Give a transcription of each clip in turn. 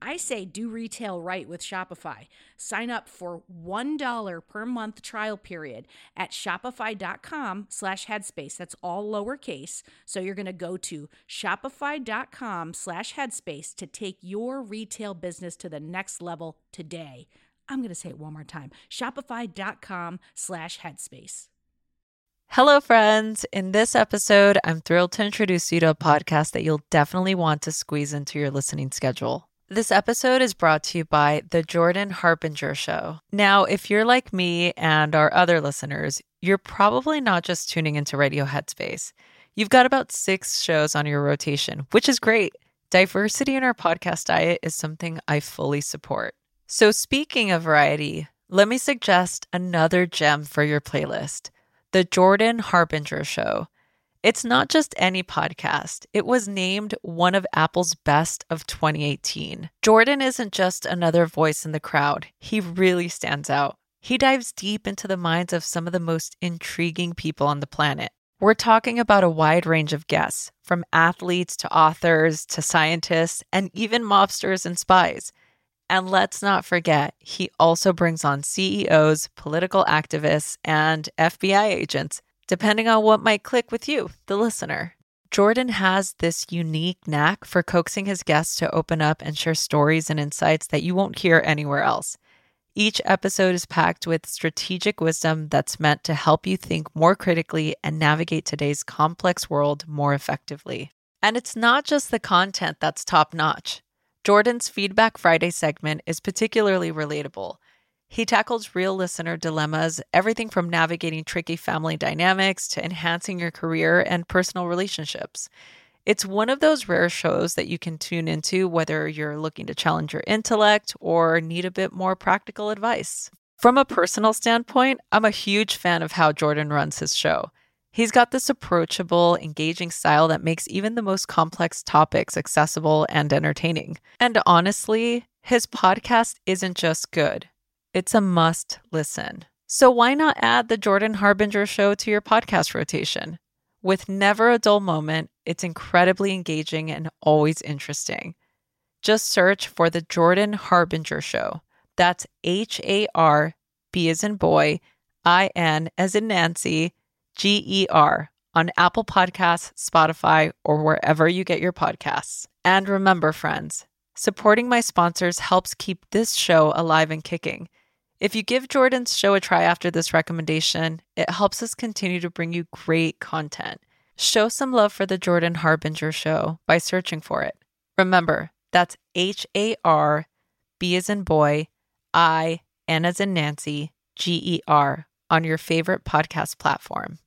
I say do retail right with Shopify. Sign up for $1 per month trial period at shopify.com slash headspace. That's all lowercase. So you're going to go to shopify.com slash headspace to take your retail business to the next level today. I'm going to say it one more time. Shopify.com slash headspace. Hello, friends. In this episode, I'm thrilled to introduce you to a podcast that you'll definitely want to squeeze into your listening schedule. This episode is brought to you by The Jordan Harbinger Show. Now, if you're like me and our other listeners, you're probably not just tuning into Radio Headspace. You've got about six shows on your rotation, which is great. Diversity in our podcast diet is something I fully support. So, speaking of variety, let me suggest another gem for your playlist The Jordan Harbinger Show. It's not just any podcast. It was named one of Apple's best of 2018. Jordan isn't just another voice in the crowd, he really stands out. He dives deep into the minds of some of the most intriguing people on the planet. We're talking about a wide range of guests, from athletes to authors to scientists and even mobsters and spies. And let's not forget, he also brings on CEOs, political activists, and FBI agents depending on what might click with you, the listener. Jordan has this unique knack for coaxing his guests to open up and share stories and insights that you won't hear anywhere else. Each episode is packed with strategic wisdom that's meant to help you think more critically and navigate today's complex world more effectively. And it's not just the content that's top notch. Jordan's Feedback Friday segment is particularly relatable. He tackles real listener dilemmas, everything from navigating tricky family dynamics to enhancing your career and personal relationships. It's one of those rare shows that you can tune into whether you're looking to challenge your intellect or need a bit more practical advice. From a personal standpoint, I'm a huge fan of how Jordan runs his show. He's got this approachable, engaging style that makes even the most complex topics accessible and entertaining. And honestly, his podcast isn't just good, it's a must listen. So why not add the Jordan Harbinger show to your podcast rotation? With never a dull moment, it's incredibly engaging and always interesting. Just search for the Jordan Harbinger show. That's H A R B as in boy, I N as in Nancy, G E R on Apple Podcasts, Spotify, or wherever you get your podcasts. And remember, friends, supporting my sponsors helps keep this show alive and kicking. If you give Jordan's show a try after this recommendation, it helps us continue to bring you great content. Show some love for the Jordan Harbinger show by searching for it. Remember, that's H A R B as in boy, I, N as in Nancy, G E R on your favorite podcast platform.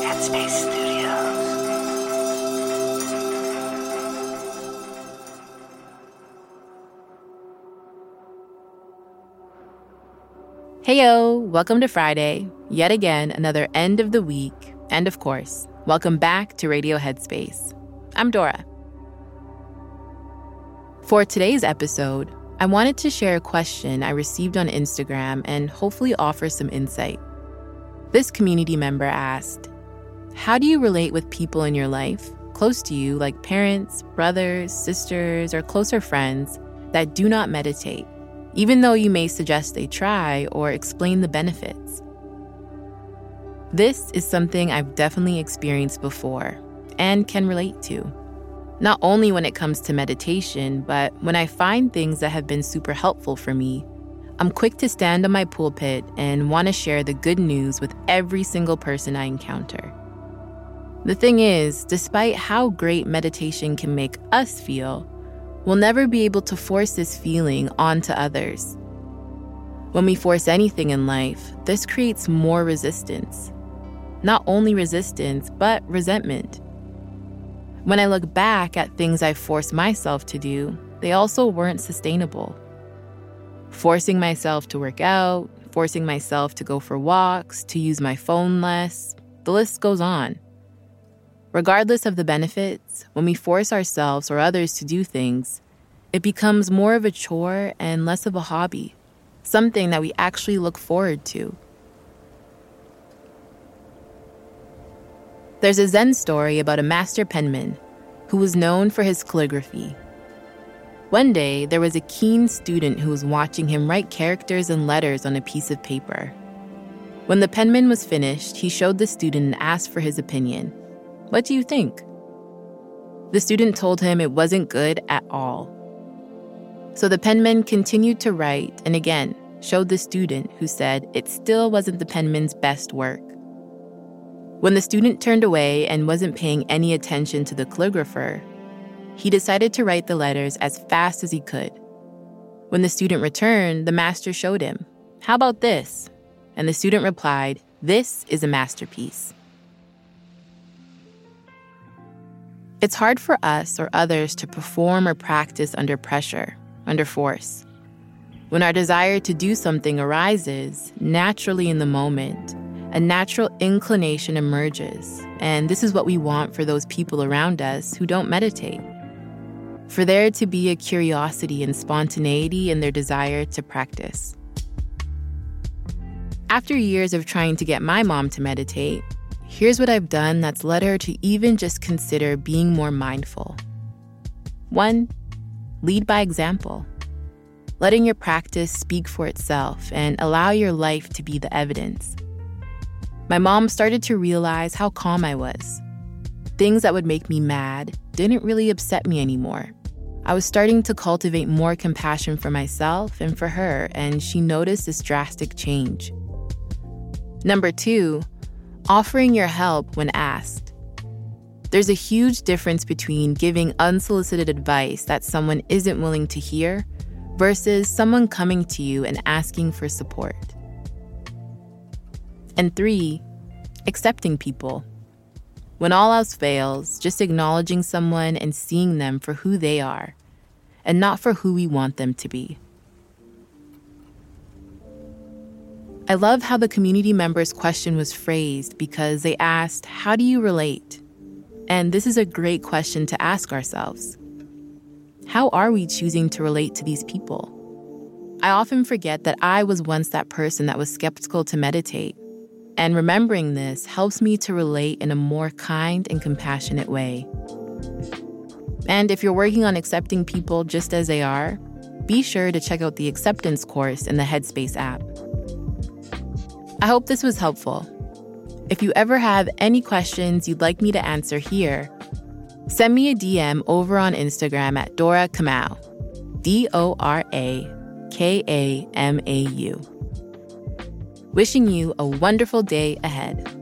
Headspace. Heyo, welcome to Friday. Yet again, another end of the week. And of course, welcome back to Radio Headspace. I'm Dora. For today's episode, I wanted to share a question I received on Instagram and hopefully offer some insight. This community member asked How do you relate with people in your life, close to you, like parents, brothers, sisters, or closer friends, that do not meditate, even though you may suggest they try or explain the benefits? This is something I've definitely experienced before and can relate to. Not only when it comes to meditation, but when I find things that have been super helpful for me I'm quick to stand on my pulpit and want to share the good news with every single person I encounter. The thing is, despite how great meditation can make us feel, we'll never be able to force this feeling onto others. When we force anything in life, this creates more resistance. Not only resistance, but resentment. When I look back at things I forced myself to do, they also weren't sustainable forcing myself to work out, forcing myself to go for walks, to use my phone less. The list goes on. Regardless of the benefits, when we force ourselves or others to do things, it becomes more of a chore and less of a hobby, something that we actually look forward to. There's a Zen story about a master penman who was known for his calligraphy one day, there was a keen student who was watching him write characters and letters on a piece of paper. When the penman was finished, he showed the student and asked for his opinion. What do you think? The student told him it wasn't good at all. So the penman continued to write and again showed the student, who said it still wasn't the penman's best work. When the student turned away and wasn't paying any attention to the calligrapher, he decided to write the letters as fast as he could. When the student returned, the master showed him, How about this? And the student replied, This is a masterpiece. It's hard for us or others to perform or practice under pressure, under force. When our desire to do something arises, naturally in the moment, a natural inclination emerges, and this is what we want for those people around us who don't meditate for there to be a curiosity and spontaneity in their desire to practice. After years of trying to get my mom to meditate, here's what I've done that's led her to even just consider being more mindful. One, lead by example. Letting your practice speak for itself and allow your life to be the evidence. My mom started to realize how calm I was. Things that would make me mad didn't really upset me anymore I was starting to cultivate more compassion for myself and for her, and she noticed this drastic change. Number two, offering your help when asked. There's a huge difference between giving unsolicited advice that someone isn't willing to hear versus someone coming to you and asking for support. And three, accepting people. When all else fails, just acknowledging someone and seeing them for who they are, and not for who we want them to be. I love how the community members' question was phrased because they asked, How do you relate? And this is a great question to ask ourselves. How are we choosing to relate to these people? I often forget that I was once that person that was skeptical to meditate and remembering this helps me to relate in a more kind and compassionate way. And if you're working on accepting people just as they are, be sure to check out the acceptance course in the Headspace app. I hope this was helpful. If you ever have any questions you'd like me to answer here, send me a DM over on Instagram at Dora Kamau, D O R A K A M A U. Wishing you a wonderful day ahead.